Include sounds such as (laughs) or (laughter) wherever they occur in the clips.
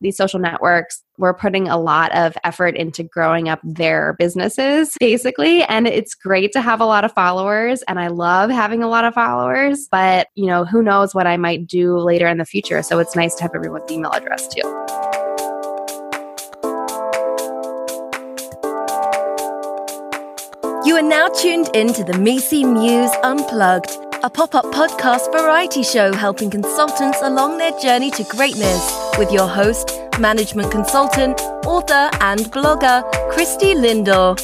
these social networks we're putting a lot of effort into growing up their businesses basically. And it's great to have a lot of followers and i love having a lot of followers but you know who knows what i might do later in the future. So it's nice to have everyone's email address too. You are now tuned into the MECE Muse Unplugged, a pop up podcast variety show helping consultants along their journey to greatness with your host, management consultant, author, and blogger, Christy Lindor.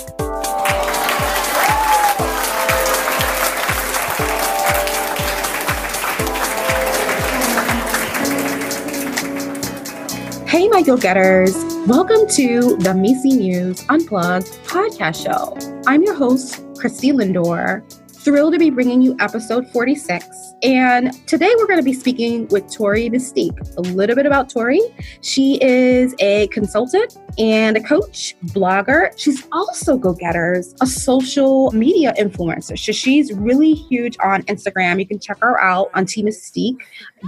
Hey, my go getters. Welcome to the MECE Muse Unplugged podcast show. I'm your host, Christy Lindor. Thrilled to be bringing you episode 46 and today we're going to be speaking with Tori Mistick. A little bit about Tori. She is a consultant and a coach, blogger. She's also Go Getters, a social media influencer. So she's really huge on Instagram. You can check her out on Team Mistick,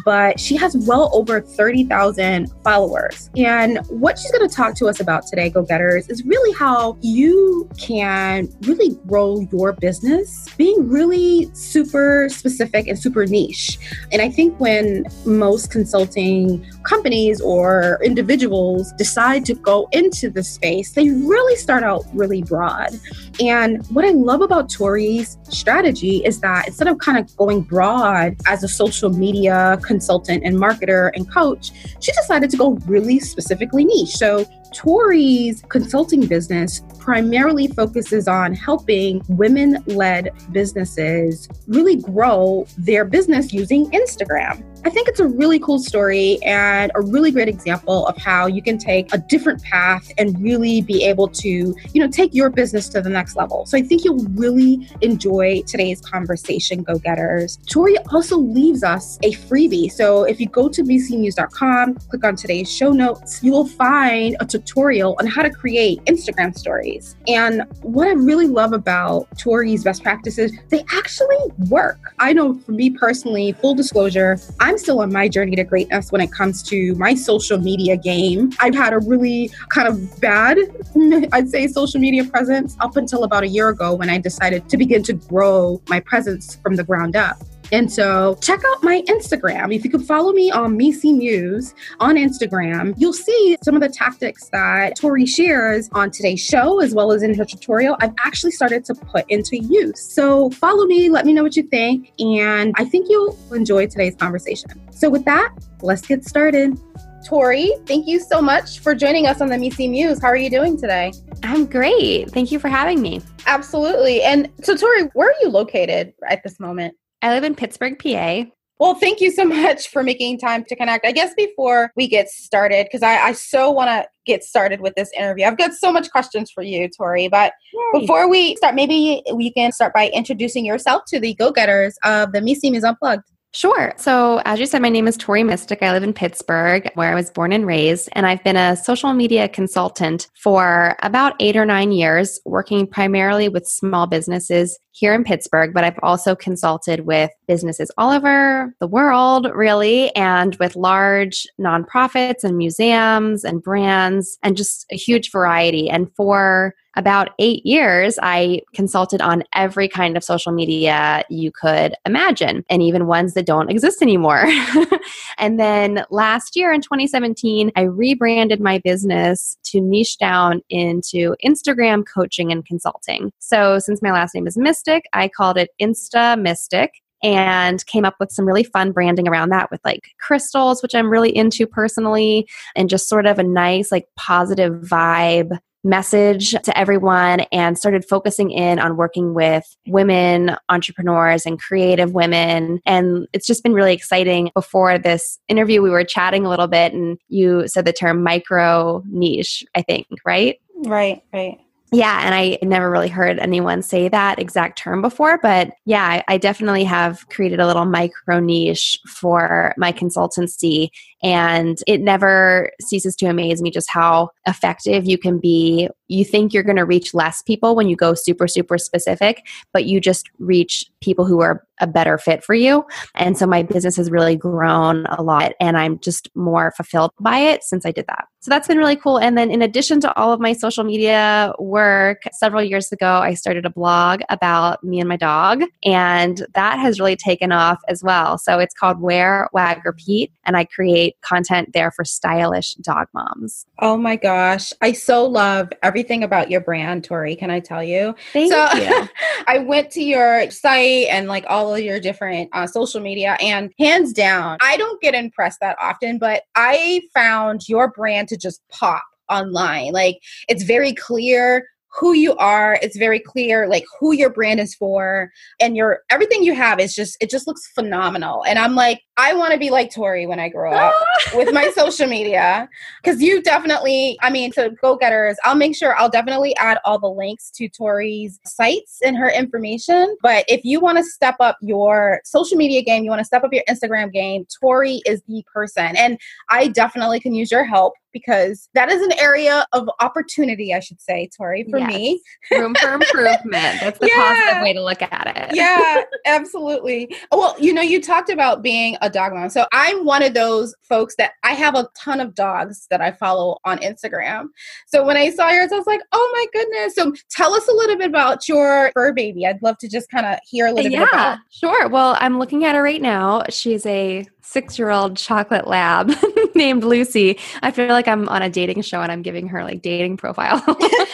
but she has well over 30,000 followers. And what she's going to talk to us about today, Go Getters, is really how you can really grow your business being really super specific and super niche. And I think when most consulting companies or individuals decide to go into the space, they really start out really broad. And what I love about Tori's strategy is that instead of kind of going broad as a social media consultant and marketer and coach, she decided to go really specifically niche. So Tori's consulting business primarily focuses on helping women led businesses really grow their business using Instagram. I think it's a really cool story and a really great example of how you can take a different path and really be able to, you know, take your business to the next level. So I think you'll really enjoy today's conversation, go getters. Tori also leaves us a freebie. So if you go to bcnews.com, click on today's show notes, you will find a tutorial on how to create Instagram stories. And what I really love about Tori's best practices, they actually work. I know for me personally, full disclosure, I'm still on my journey to greatness when it comes to my social media game. I've had a really kind of bad, (laughs) I'd say, social media presence up until about a year ago when I decided to begin to grow my presence from the ground up. And so check out my Instagram. If you could follow me on MECE Muse on Instagram, you'll see some of the tactics that Tori shares on today's show as well as in her tutorial. I've actually started to put into use. So follow me, let me know what you think, and I think you'll enjoy today's conversation. So with that, let's get started. Tori, thank you so much for joining us on the MECE Muse. How are you doing today? I'm great. Thank you for having me. Absolutely. And so, Tori, where are you located at this moment? I live in Pittsburgh, PA. Well, thank you so (laughs) much for making time to connect. I guess before we get started, because I, I, so want to get started with this interview, I've got so much questions for you, Tori. But Yay. before we start, maybe we can start by introducing yourself to the go getters of the MECE Muse Unplugged. Sure. So, as you said, my name is Tori Mistick. I live in Pittsburgh, where I was born and raised, and I've been a social media consultant for about eight or nine years, working primarily with small businesses here in Pittsburgh, but I've also consulted with businesses all over the world, really, and with large nonprofits and museums and brands, and just a huge variety. And for about eight years, I consulted on every kind of social media you could imagine, and even ones that don't exist anymore. (laughs) and then last year in 2017, I rebranded my business to niche down into Instagram coaching and consulting. So since my last name is Mistick, I called it Insta Mistick and came up with some really fun branding around that with like crystals, which I'm really into personally, and just sort of a nice, like positive vibe message to everyone and started focusing in on working with women entrepreneurs and creative women. And it's just been really exciting. Before this interview we were chatting a little bit and you said the term micro niche i think right? Right right yeah, and I never really heard anyone say that exact term before, but yeah, I, definitely have created a little micro niche for my consultancy, and it never ceases to amaze me just how effective you can be you think you're going to reach less people when you go super, super specific, but you just reach people who are a better fit for you. And so my business has really grown a lot and I'm just more fulfilled by it since I did that. So that's been really cool. And then in addition to all of my social media work, several years ago, I started a blog about me and my dog. And that has really taken off as well. So it's called Wear, Wag, Repeat. And I create content there for stylish dog moms. Oh my gosh. I so love everything about your brand, Tori. Can I tell you? Thank so, you. (laughs) I went to your site and like all of your different uh, social media, and hands down, I don't get impressed that often, but I found your brand to just pop online. Like it's very clear who you are. It's very clear like who your brand is for and your everything you have is just it just looks phenomenal. And i'm like i want to be like tori when i grow up (laughs) with my social media. Because you definitely i mean to go getters i'll make sure i'll definitely add all the links to tori's sites and her information. But if you want to step up your social media game you want to step up your instagram game tori is the person. And i definitely can use your help because that is an area of opportunity, I should say, Tori, for Yes. me. Room for improvement. (laughs) That's the Yeah. positive way to look at it. yeah, (laughs) absolutely. Well, you know, you talked about being a dog mom. So I'm one of those folks that I have a ton of dogs that I follow on Instagram. So when I saw yours, I was like, oh my goodness. So tell us a little bit about your fur baby. I'd love to just kind of hear a little bit about. yeah, sure. Well, I'm looking at her right now. She's a six year old chocolate lab (laughs) named Lucy. I feel like I'm on a dating show and I'm giving her like dating profile.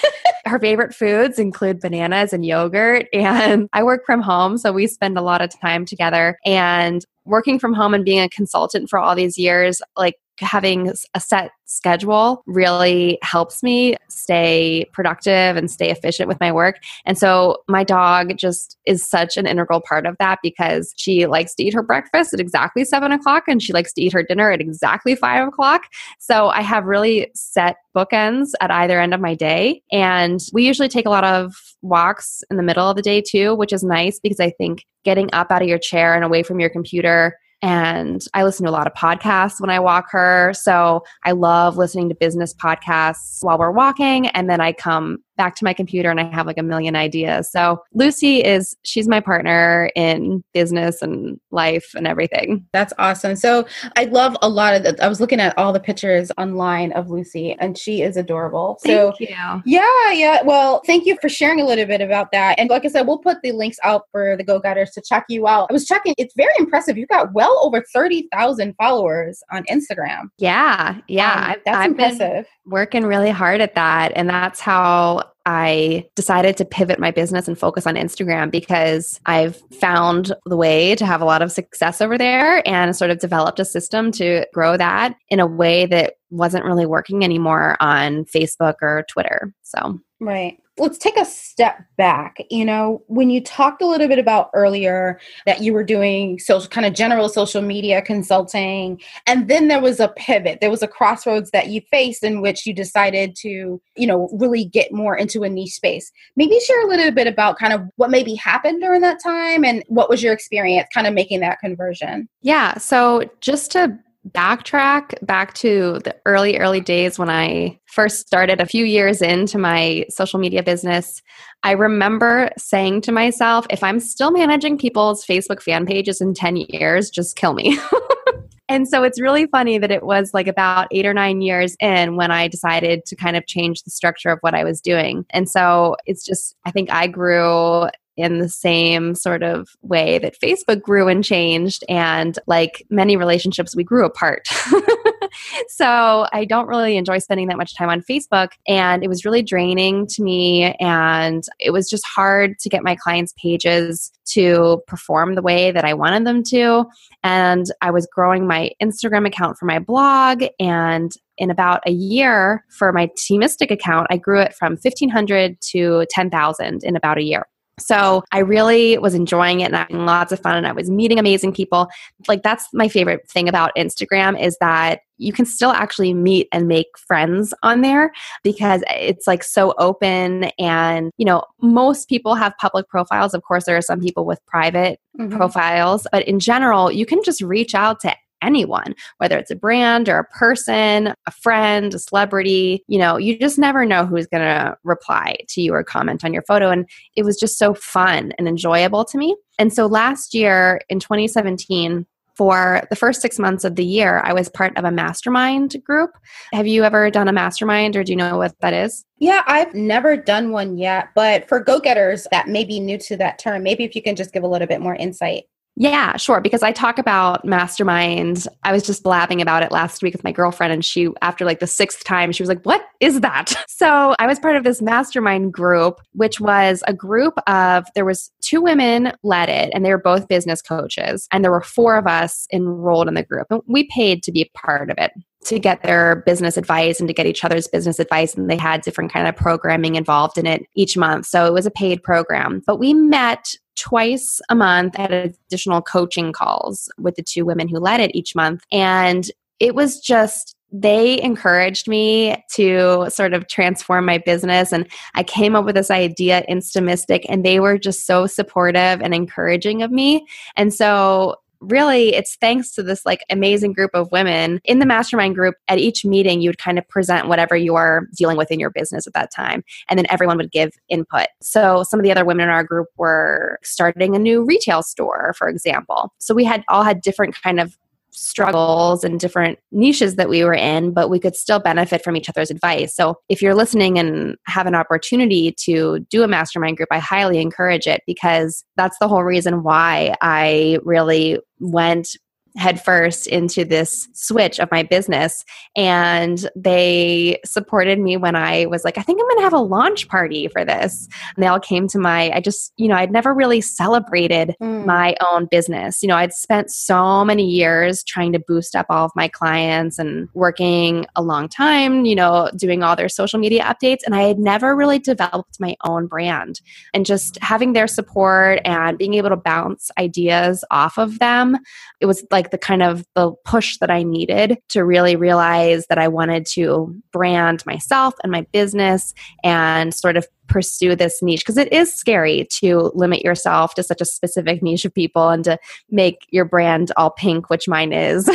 (laughs) her favorite foods include bananas and yogurt. And I work from home, so we spend a lot of time together. And working from home and being a consultant for all these years, like having a set schedule really helps me stay productive and stay efficient with my work. And so my dog just is such an integral part of that because she likes to eat her breakfast at exactly seven o'clock and she likes to eat her dinner at exactly five o'clock. So I have really set bookends at either end of my day. And we usually take a lot of walks in the middle of the day too, which is nice because I think getting up out of your chair and away from your computer and I listen to a lot of podcasts when I walk her. So I love listening to business podcasts while we're walking. And then I come back to my computer and I have like a million ideas. So Lucy is, she's my partner in business and life and everything. That's awesome. So I love a lot of the, I was looking at all the pictures online of Lucy and she is adorable. So Thank you. Yeah, yeah. Well, thank you for sharing a little bit about that. And like I said, we'll put the links out for the Go Getters to check you out. I was checking, it's very impressive. You've got well over 30,000 followers on Instagram. Yeah. Yeah. Um, that's I've impressive. working really hard at that. And that's how I decided to pivot my business and focus on Instagram because I've found the way to have a lot of success over there and sort of developed a system to grow that in a way that wasn't really working anymore on Facebook or Twitter. So, Right. Let's take a step back. You know, when you talked a little bit about earlier that you were doing social kind of general social media consulting, and then there was a pivot, there was a crossroads that you faced in which you decided to, you know, really get more into a niche space. Maybe share a little bit about kind of what maybe happened during that time and what was your experience kind of making that conversion. yeah. So, just to backtrack back to the early, early days when I first started a few years into my social media business, I remember saying to myself, if I'm still managing people's Facebook fan pages in 10 years, just kill me. (laughs) and so it's really funny that it was like about eight or nine years in when I decided to kind of change the structure of what I was doing. And so it's just, I think I grew in the same sort of way that Facebook grew and changed. And like many relationships, we grew apart. (laughs) so I don't really enjoy spending that much time on Facebook. And it was really draining to me. And it was just hard to get my clients' pages to perform the way that I wanted them to. And I was growing my Instagram account for my blog. And in about a year for my Team Mistick account, I grew it from 1500 to 10,000 in about a year. So I really was enjoying it and having lots of fun and I was meeting amazing people. Like that's my favorite thing about Instagram is that you can still actually meet and make friends on there because it's like so open and you know most people have public profiles of course there are some people with private Mm-hmm. profiles but in general you can just reach out to anyone, whether it's a brand or a person, a friend, a celebrity. You know, you just never know who's going to reply to you or comment on your photo. And it was just so fun and enjoyable to me. And so last year in 2017, for the first six months of the year, I was part of a mastermind group. Have you ever done a mastermind or do you know what that is? Yeah, I've never done one yet, but for go getters that may be new to that term, maybe if you can just give a little bit more insight. Yeah, sure. Because I talk about mastermind. I was just blabbing about it last week with my girlfriend, and she, after like the sixth time, she was like, What is that? (laughs) So I was part of this mastermind group, which was a group of, there was two women led it, and they were both business coaches. And there were four of us enrolled in the group. And we paid to be a part of it to get their business advice and to get each other's business advice and they had different kind of programming involved in it each month so it was a paid program but we met twice a month I had additional coaching calls with the two women who led it each month. And it was just they encouraged me to sort of transform my business. And i came up with this idea InstaMistick and they were just so supportive and encouraging of me. And so really it's thanks to this like amazing group of women in the mastermind group at each meeting you would kind of present whatever you're dealing with in your business at that time and then everyone would give input. So some of the other women in our group were starting a new retail store for example. So we had all had different kind of struggles and different niches that we were in, but we could still benefit from each other's advice. So if you're listening and have an opportunity to do a mastermind group, I highly encourage it because that's the whole reason why I really went headfirst into this switch of my business. And they supported me when I was like, I think I'm going to have a launch party for this. And they all came to my, I just, you know, I'd never really celebrated mm. my own business. You know, I'd spent so many years trying to boost up all of my clients and working a long time, you know, doing all their social media updates. And I had never really developed my own brand. And just having their support and being able to bounce ideas off of them, it was like, like the kind of the push that I needed to really realize that I wanted to brand myself and my business and sort of pursue this niche because it is scary to limit yourself to such a specific niche of people and to make your brand all pink which mine is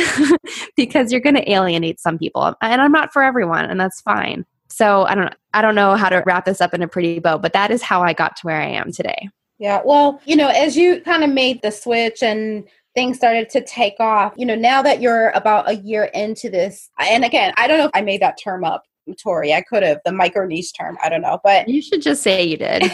(laughs) because you're going to alienate some people and I'm not for everyone and that's fine. So I don't I don't know how to wrap this up in a pretty bow but that is how I got to where I am today. Yeah, well, you know, as you kind of made the switch and things started to take off. You know, now that you're about a year into this, and again, I don't know if I made that term up, Tori. I could have the micro niche term. I don't know, but you should just say you did.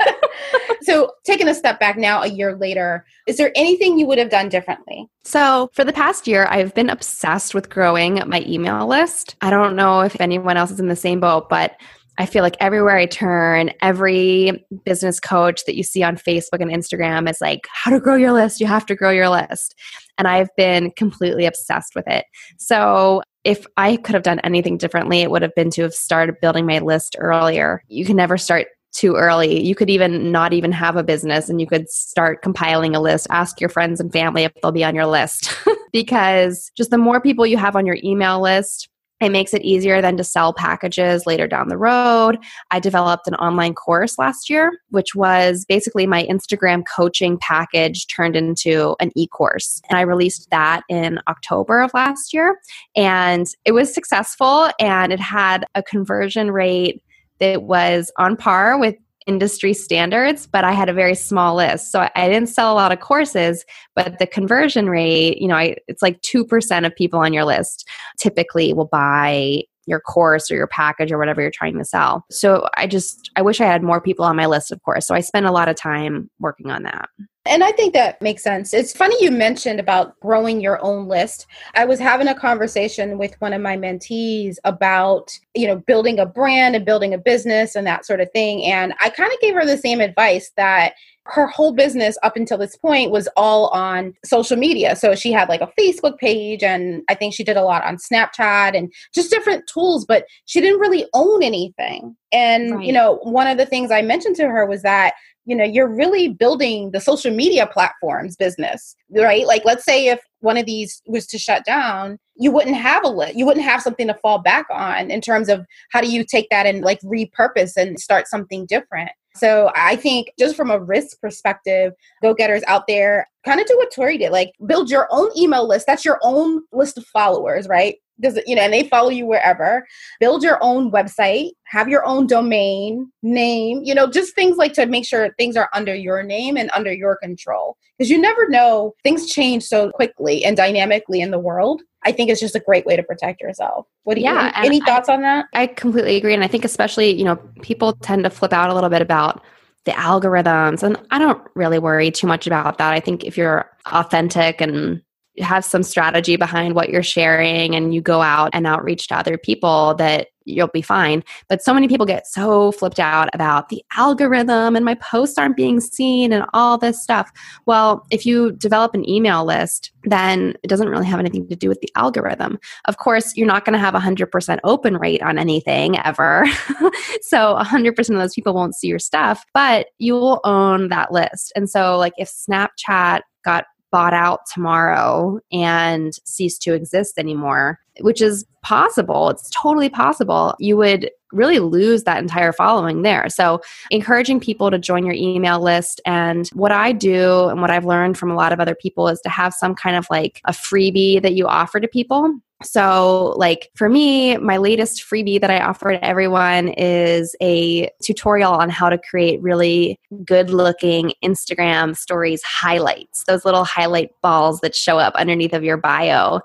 (laughs) so, taking a step back now, a year later, is there anything you would have done differently? So, for the past year, I've been obsessed with growing my email list. I don't know if anyone else is in the same boat, but I feel like everywhere I turn, every business coach that you see on Facebook and Instagram is like, how to grow your list. You have to grow your list. And I've been completely obsessed with it. So if I could have done anything differently, it would have been to have started building my list earlier. You can never start too early. You could even not even have a business and you could start compiling a list. Ask your friends and family if they'll be on your list. (laughs) because just the more people you have on your email list, it makes it easier then to sell packages later down the road. I developed an online course last year, which was basically my Instagram coaching package turned into an e course. And I released that in October of last year. And it was successful and it had a conversion rate that was on par with industry standards, but I had a very small list. So I didn't sell a lot of courses, but the conversion rate, you know, I, it's like 2% of people on your list typically will buy your course or your package or whatever you're trying to sell. So I just, I wish I had more people on my list, of course. So I spent a lot of time working on that. And I think that makes sense. It's funny you mentioned about growing your own list. I was having a conversation with one of my mentees about, you know, building a brand and building a business and that sort of thing. And I kind of gave her the same advice that her whole business up until this point was all on social media. So she had like a Facebook page, and I think she did a lot on Snapchat and just different tools, but she didn't really own anything. And, right. you know, one of the things I mentioned to her was that you know you're really building the social media platforms business right like let's say if one of these was to shut down you wouldn't have a list you wouldn't have something to fall back on in terms of how do you take that and like repurpose and start something different So I think just from a risk perspective, go getters out there, kind of do what Tori did. Like build your own email list. That's your own list of followers, right? Does it, you know, and they follow you wherever. Build your own website, have your own domain name, you know, just things like to make sure things are under your name and under your control. Because you never know, things change so quickly and dynamically in the world. I think it's just a great way to protect yourself. What do you yeah, any, any thoughts I, on that? I completely agree. And I think especially, you know, people tend to flip out a little bit about the algorithms. And I don't really worry too much about that. I think if you're authentic and have some strategy behind what you're sharing and you go out and outreach to other people that you'll be fine. But so many people get so flipped out about the algorithm and my posts aren't being seen and all this stuff. Well, if you develop an email list, then it doesn't really have anything to do with the algorithm. Of course, you're not going to have a 100% open rate on anything ever. (laughs) so 100% of those people won't see your stuff, but you will own that list. And so, like, if Snapchat got bought out tomorrow and cease to exist anymore, which is possible. It's totally possible. You would really lose that entire following there. So, encouraging people to join your email list. And what I do and what I've learned from a lot of other people is to have some kind of like a freebie that you offer to people. So, like for me, my latest freebie that I offer to everyone is a tutorial on how to create really good looking Instagram stories highlights, those little highlight balls that show up underneath of your bio.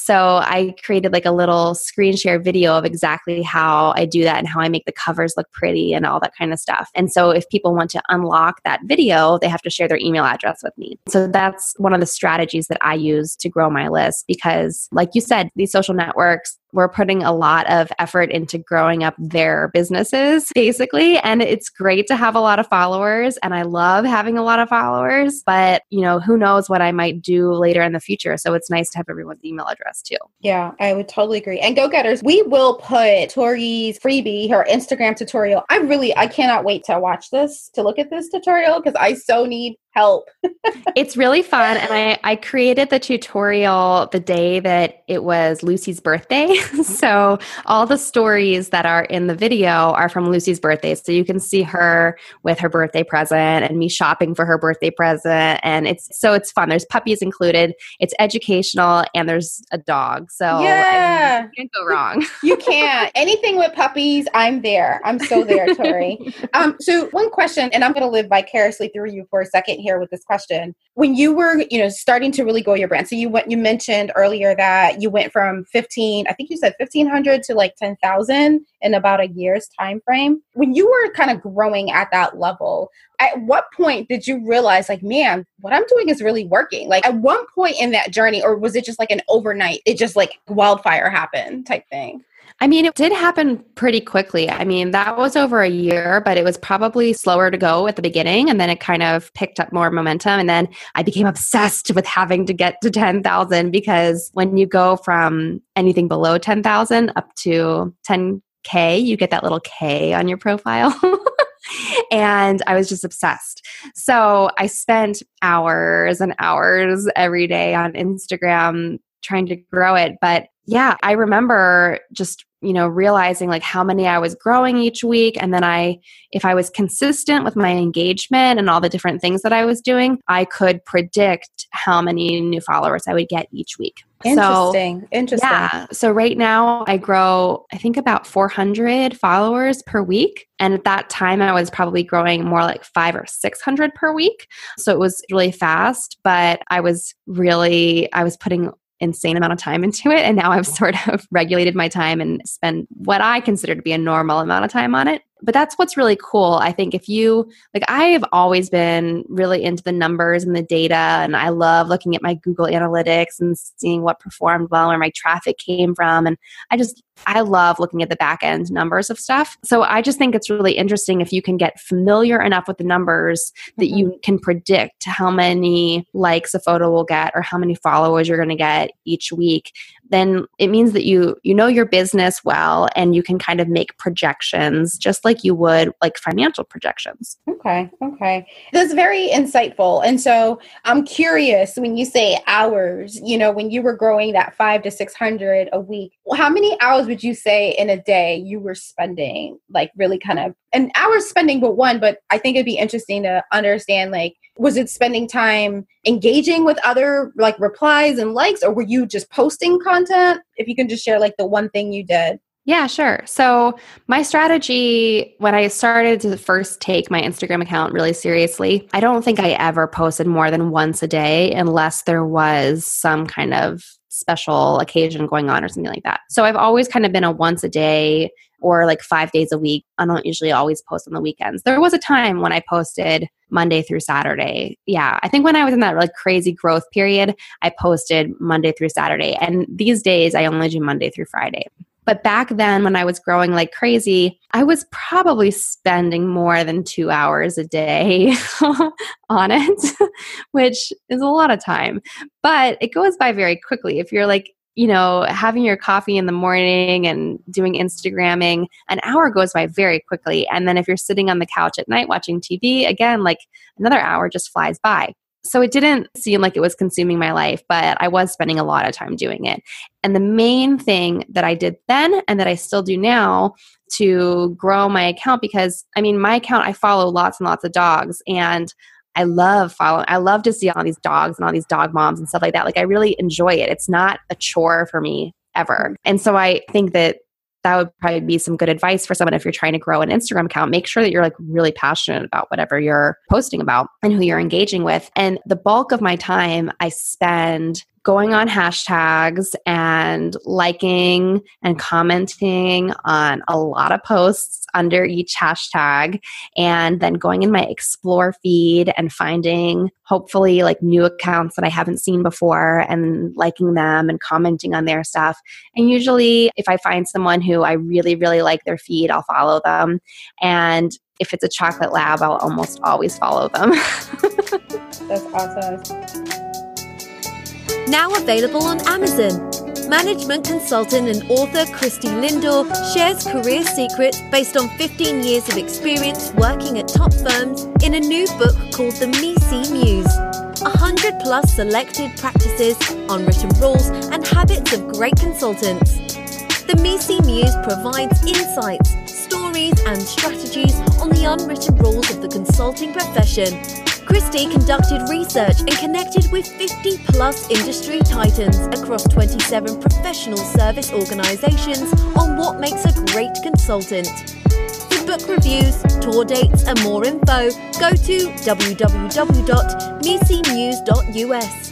So I created like a little screen share video of exactly how I do that and how I make the covers look pretty and all that kind of stuff. And so if people want to unlock that video, they have to share their email address with me. So that's one of the strategies that I use to grow my list because like you said, these social networks, we're putting a lot of effort into growing up their businesses basically. And it's great to have a lot of followers and i love having a lot of followers but you know who knows what i might do later in the future. So it's nice to have everyone's email address too. Yeah i would totally agree. And go getters we will put tori's freebie her instagram tutorial. I really i cannot wait to watch this to look at this tutorial because i so need help. it's really fun. And I, I created the tutorial the day that it was Lucy's birthday. (laughs) so all the stories that are in the video are from Lucy's birthday. So you can see her with her birthday present and me shopping for her birthday present. And it's so it's fun. There's puppies included, it's educational, and there's a dog. So yeah. I mean, you can't go wrong. (laughs) you can't. Anything with puppies, I'm there. I'm so there, Tori. (laughs) um, so one question, and I'm gonna live vicariously through you for a second here with this question. When you were, you know, starting to really grow your brand, so you went, you mentioned earlier that you went from 15, I think you said 1500 to like 10,000 in about a year's time frame. When you were kind of growing at that level, at what point did you realize like, man, what I'm doing is really working? Like at one point in that journey, or was it just like an overnight, it just like wildfire happened type thing? I mean, it did happen pretty quickly. I mean, that was over a year, but it was probably slower to go at the beginning. And then it kind of picked up more momentum. And then I became obsessed with having to get to 10,000 because when you go from anything below 10,000 up to 10K, you get that little K on your profile. (laughs) and I was just obsessed. So I spent hours and hours every day on Instagram trying to grow it. But yeah, I remember just you know realizing like how many i was growing each week. And then i if i was consistent with my engagement and all the different things that i was doing i could predict how many new followers i would get each week. Interesting so, interesting. Yeah. So right now i grow i think about 400 followers per week. And at that time i was probably growing more like five or 600 per week. So it was really fast but i was really i was putting insane amount of time (laughs) into it. And now I've sort of (laughs) regulated my time and spend what I consider to be a normal amount of time on it but that's what's really cool. I think if you like, I have always been really into the numbers and the data, and I love looking at my Google Analytics and seeing what performed well, where my traffic came from. And I just, I love looking at the back end numbers of stuff. So I just think it's really interesting if you can get familiar enough with the numbers that mm-hmm. you can predict how many likes a photo will get or how many followers you're going to get each week then it means that you you know your business well and you can kind of make projections just like you would like financial projections okay okay that's very insightful and so i'm curious when you say hours you know when you were growing that five to six hundred a week how many hours would you say in a day you were spending, like really kind of an hour spending but one, but I think it'd be interesting to understand like was it spending time engaging with other like replies and likes or were you just posting content? If you can just share like the one thing you did. Yeah, sure. So, my strategy when I started to first take my Instagram account really seriously, I don't think I ever posted more than once a day unless there was some kind of special occasion going on or something like that. So, I've always kind of been a once a day or like five days a week. I don't usually always post on the weekends. There was a time when I posted Monday through Saturday. Yeah, I think when I was in that like crazy growth period, I posted Monday through Saturday. And these days, I only do Monday through Friday. But back then, when I was growing like crazy, I was probably spending more than two hours a day (laughs) on it, (laughs) which is a lot of time. But it goes by very quickly. If you're like, you know, having your coffee in the morning and doing Instagramming, an hour goes by very quickly. And then if you're sitting on the couch at night watching TV, again, like another hour just flies by. So it didn't seem like it was consuming my life, but I was spending a lot of time doing it. And the main thing that I did then and that I still do now to grow my account because I mean, my account, I follow lots and lots of dogs and I love following, I love to see all these dogs and all these dog moms and stuff like that. Like, I really enjoy it. It's not a chore for me ever. And so I think that that would probably be some good advice for someone if you're trying to grow an Instagram account. Make sure that you're like really passionate about whatever you're posting about and who you're engaging with. And the bulk of my time I spend going on hashtags and liking and commenting on a lot of posts under each hashtag and then going in my explore feed and finding hopefully like new accounts that I haven't seen before and liking them and commenting on their stuff. And usually if I find someone who I really really like their feed, I'll follow them. And if it's a chocolate lab, I'll almost always follow them. (laughs) That's awesome. Now available on Amazon. Management consultant and author Christy Lindor shares career secrets based on 15 years of experience working at top firms in a new book called The MECE Muse. 100 plus selected practices, unwritten rules, and habits of great consultants. The MECE Muse provides insights, stories, and strategies on the unwritten rules of the consulting profession Christy conducted research and connected with 50 plus industry titans across 27 professional service organisations on what makes a great consultant. For book reviews, tour dates, and more info, go to www.mecemuse.us.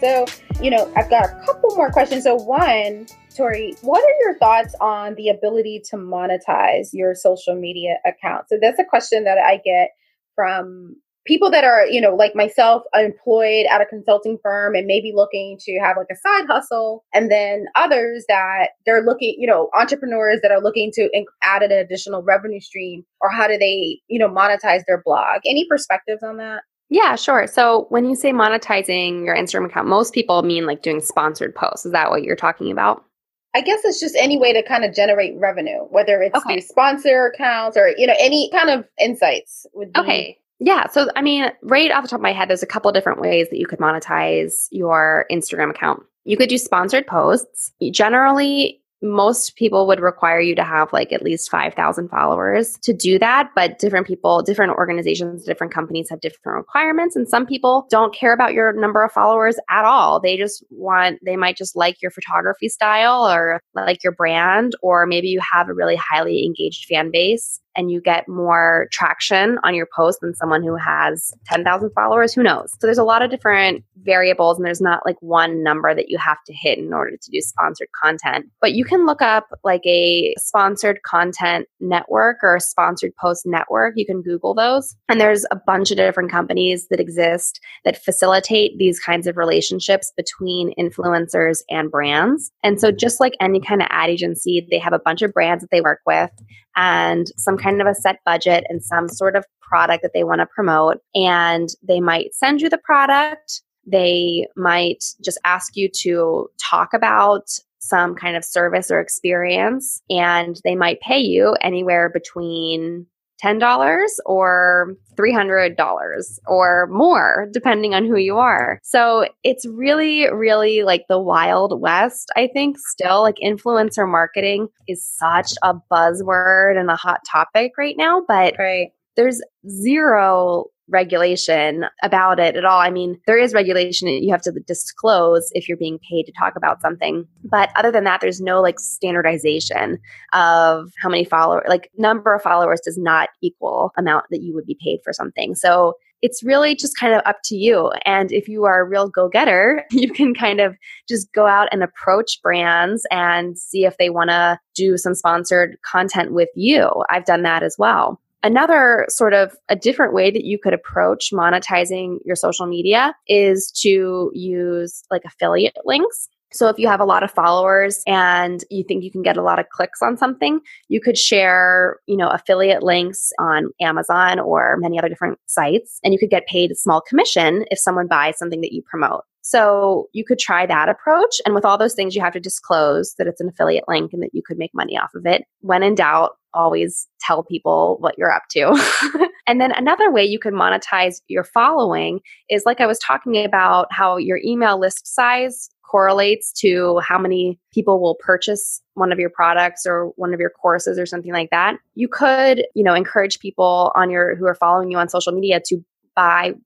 So, you know, I've got a couple more questions. So, one, Tori, what are your thoughts on the ability to monetize your social media account? So that's a question that I get from people that are, you know, like myself, employed at a consulting firm and maybe looking to have like a side hustle. And then others that they're looking, you know, entrepreneurs that are looking to add an additional revenue stream or how do they, you know, monetize their blog? Any perspectives on that? Yeah, sure. So when you say monetizing your Instagram account, most people mean like doing sponsored posts. Is that what you're talking about? I guess it's just any way to kind of generate revenue, whether it's okay. through sponsor accounts or you know any kind of insights. Would be- okay. Yeah. So I mean, right off the top of my head, there's a couple different ways that you could monetize your Instagram account. You could do sponsored posts. Generally, most people would require you to have like at least 5,000 followers to do that. But different people, different organizations, different companies have different requirements. And some people don't care about your number of followers at all. They just want, they might just like your photography style or like your brand, or maybe you have a really highly engaged fan base and you get more traction on your post than someone who has 10,000 followers. Who knows? So there's a lot of different variables, and there's not like one number that you have to hit in order to do sponsored content. But you can look up like a sponsored content network or a sponsored post network. You can Google those. And there's a bunch of different companies that exist that facilitate these kinds of relationships between influencers and brands. And so, just like any kind of ad agency, they have a bunch of brands that they work with and some kind of a set budget and some sort of product that they want to promote. And they might send you the product. They might just ask you to talk about some kind of service or experience, and they might pay you anywhere between $10 or $300 or more, depending on who you are. So it's really, really like the Wild West, I think, still. Like influencer marketing is such a buzzword and a hot topic right now, but right. there's zero regulation about it at all. I mean, there is regulation you have to disclose if you're being paid to talk about something. But other than that, there's no like standardization of how many followers, like number of followers does not equal amount that you would be paid for something. So it's really just kind of up to you. And if you are a real go getter, (laughs) you can kind of just go out and approach brands and see if they want to do some sponsored content with you. I've done that as well. Another sort of a different way that you could approach monetizing your social media is to use like affiliate links. So if you have a lot of followers and you think you can get a lot of clicks on something, you could share, you know, affiliate links on Amazon or many other different sites and you could get paid a small commission if someone buys something that you promote. So you could try that approach. And with all those things, you have to disclose that it's an affiliate link and that you could make money off of it. When in doubt, always tell people what you're up to. (laughs) and then another way you can monetize your following is like I was talking about how your email list size correlates to how many people will purchase one of your products or one of your courses or something like that you could you know encourage people on your who are following you on social media to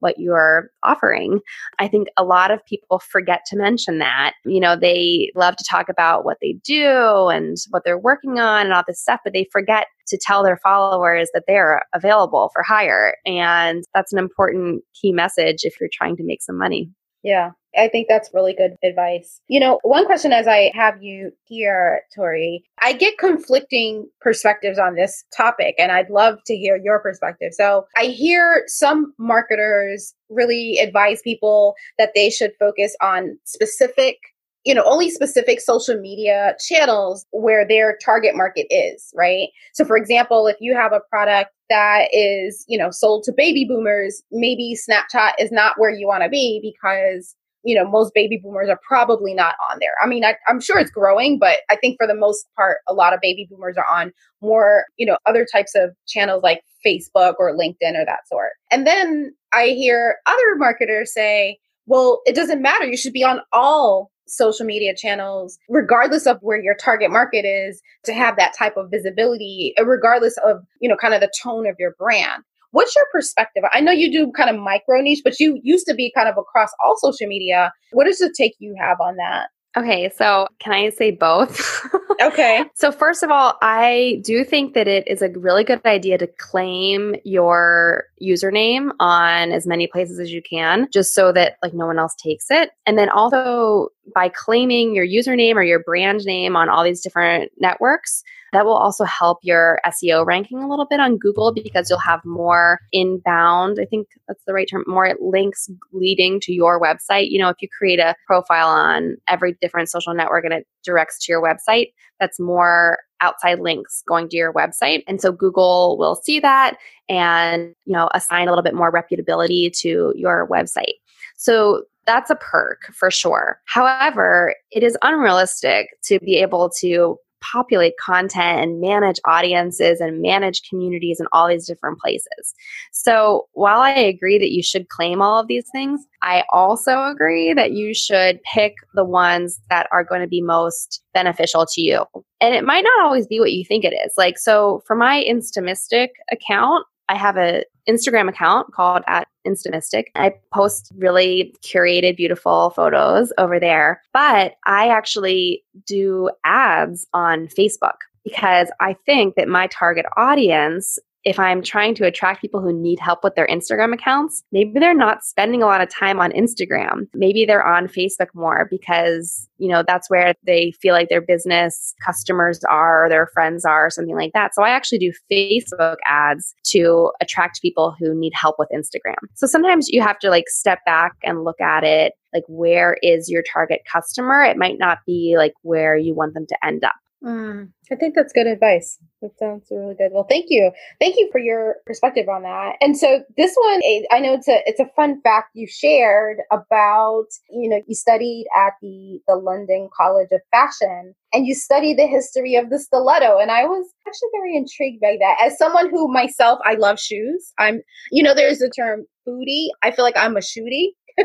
what you're offering. I think a lot of people forget to mention that. You know, they love to talk about what they do and what they're working on and all this stuff, but they forget to tell their followers that they're available for hire. And that's an important key message if you're trying to make some money. Yeah, I think that's really good advice. You know, one question as I have you here, Tori, I get conflicting perspectives on this topic, and I'd love to hear your perspective. So I hear some marketers really advise people that they should focus on specific you know, only specific social media channels where their target market is, right? So for example, if you have a product that is, you know, sold to baby boomers, maybe Snapchat is not where you want to be because you know most baby boomers are probably not on there. I mean I, am sure it's growing but i think for the most part a lot of baby boomers are on more you know other types of channels like facebook or linkedin or that sort. And then i hear other marketers say well it doesn't matter. You should be on all social media channels, regardless of where your target market is, to have that type of visibility, regardless of, you know, kind of the tone of your brand. What's your perspective? I know you do kind of micro niche, but you used to be kind of across all social media. What is the take you have on that? Okay, so can I say both? (laughs) okay. So, first of all, I do think that it is a really good idea to claim your username on as many places as you can, just so that like no one else takes it. And then also by claiming your username or your brand name on all these different networks, that will also help your SEO ranking a little bit on Google because you'll have more inbound, I think that's the right term, more links leading to your website. You know, if you create a profile on every different social network and it directs to your website, that's more outside links going to your website. And so Google will see that and, you know, assign a little bit more reputability to your website. So that's a perk for sure. However, it is unrealistic to be able to populate content and manage audiences and manage communities in all these different places. So while I agree that you should claim all of these things, I also agree that you should pick the ones that are going to be most beneficial to you. And it might not always be what you think it is. Like, so for my InstaMistick account, I have a Instagram account called at InstaMistick. I post really curated, beautiful photos over there, but I actually do ads on Facebook because I think that my target audience if I'm trying to attract people who need help with their Instagram accounts, maybe they're not spending a lot of time on Instagram. Maybe they're on Facebook more because, you know, that's where they feel like their business customers are or their friends are or something like that. So I actually do Facebook ads to attract people who need help with Instagram. So sometimes you have to like step back and look at it like where is your target customer? It might not be like where you want them to end up. Mm, I think that's good advice. That sounds really good. Well, thank you. Thank you for your perspective on that. And so this one, I know it's a it's a fun fact you shared about you know you studied at the the London College of Fashion and you studied the history of the stiletto. And I was actually very intrigued by that. As someone who myself, I love shoes. I'm you know there's the term foodie. I feel like I'm a shooty. (laughs)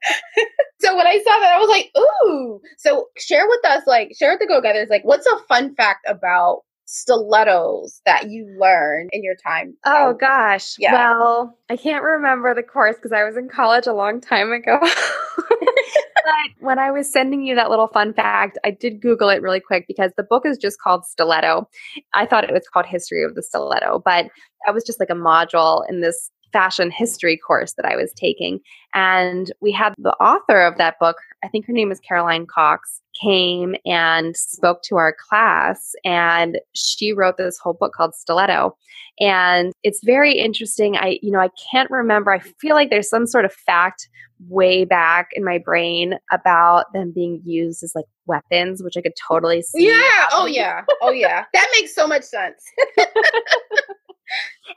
(laughs) so when I saw that, I was like, ooh. So share with us, like, share with the go getters, like, what's a fun fact about stilettos that you learned in your time? Oh um, gosh. Yeah. Well, I can't remember the course because I was in college a long time ago. (laughs) but when I was sending you that little fun fact, I did Google it really quick because the book is just called Stiletto. I thought it was called History of the Stiletto, but that was just like a module in this fashion history course that I was taking. And we had the author of that book, I think her name is Caroline Cox, came and spoke to our class. And she wrote this whole book called Stiletto. And it's very interesting. I, you know, I can't remember. I feel like there's some sort of fact way back in my brain about them being used as like weapons, which I could totally see. Yeah. Oh, yeah. Oh, yeah. that makes so much sense. (laughs)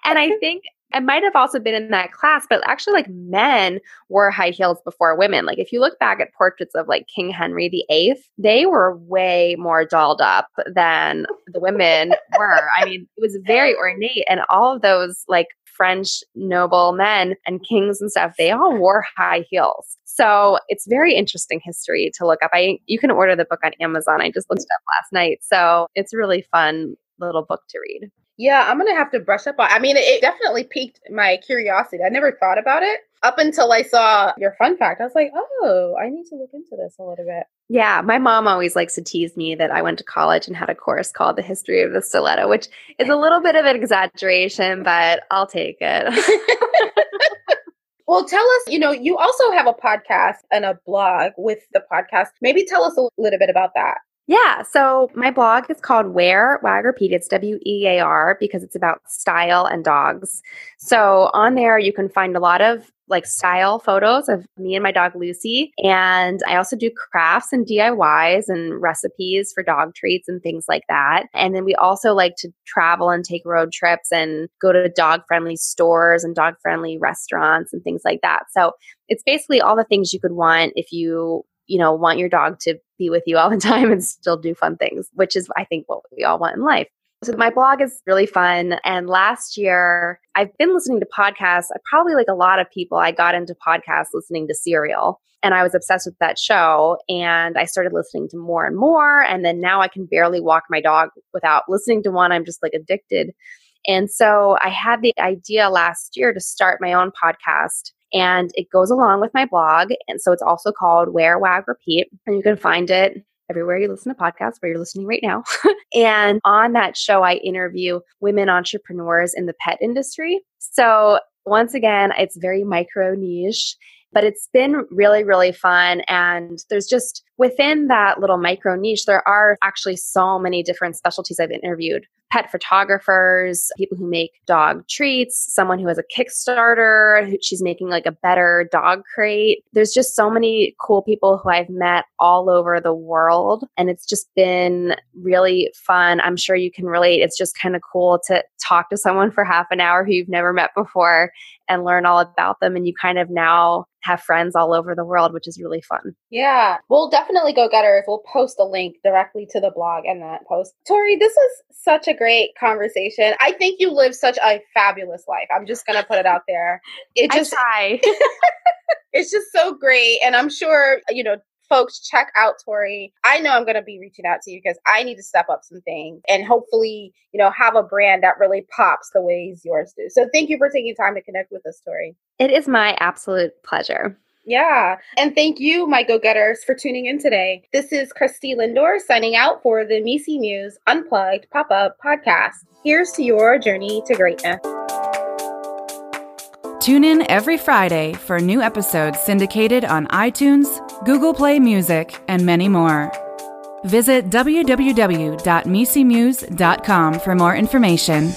and I (laughs) think I might have also been in that class, but actually, like men wore high heels before women. Like if you look back at portraits of like King Henry VIII, they were way more dolled up than the women were. I mean, it was very ornate, and all of those like French noble men and kings and stuff, they all wore high heels. So it's very interesting history to look up. I you can order the book on Amazon. I just looked it up last night. So it's really fun little book to read. Yeah, I'm gonna have to brush up on. I mean, it definitely piqued my curiosity. I never thought about it up until I saw your fun fact. I was like, oh, I need to look into this a little bit. Yeah, my mom always likes to tease me that I went to college and had a course called The History of the Stiletto, which is a little bit of an exaggeration, but I'll take it. (laughs) (laughs) well, tell us, you know, you also have a podcast and a blog with the podcast. Maybe tell us a little bit about that. Yeah. So my blog is called Wear Wag Repeat. It's W E A R because it's about style and dogs. So on there, you can find a lot of like style photos of me and my dog Lucy. And I also do crafts and DIYs and recipes for dog treats and things like that. And then we also like to travel and take road trips and go to dog friendly stores and dog friendly restaurants and things like that. So it's basically all the things you could want if you you know, want your dog to be with you all the (laughs) time and still do fun things, which is, I think, what we all want in life. So my blog is really fun. And last year, I've been listening to podcasts. I probably like a lot of people, I got into podcasts listening to Serial. And I was obsessed with that show. And I started listening to more and more. And then now I can barely walk my dog without listening to one. I'm just like addicted. And so I had the idea last year to start my own podcast and it goes along with my blog. And so it's also called Wear, Wag, Repeat. And you can find it everywhere you listen to podcasts, where you're listening right now. (laughs) and on that show, I interview women entrepreneurs in the pet industry. So once again, it's very micro niche but it's been really, really fun. And there's just within that little micro niche, there are actually so many different specialties I've interviewed pet photographers, people who make dog treats, someone who has a Kickstarter, she's making like a better dog crate. There's just so many cool people who I've met all over the world. And it's just been really fun. I'm sure you can relate. It's just kind of cool to talk to someone for half an hour who you've never met before and learn all about them. And you kind of now have friends all over the world, which is really fun. Yeah. We'll definitely go getters. We'll post a link directly to the blog and that post. Tori, this is such a great conversation. I think you live such a fabulous life. I'm just gonna put it out there. It (laughs) just I try. (laughs) it's just so great. And I'm sure, you know, folks check out Tori. I know I'm going to be reaching out to you because I need to step up some things and hopefully, you know, have a brand that really pops the ways yours do. So thank you for taking time to connect with us, Tori. It is my absolute pleasure. Yeah. And thank you, my go getters, for tuning in today. This is Christy Lindor signing out for the MECE Muse Unplugged pop up podcast. Here's to your journey to greatness. Tune in every Friday for new episodes syndicated on iTunes, Google Play Music, and many more. Visit www.mecemuse.com for more information.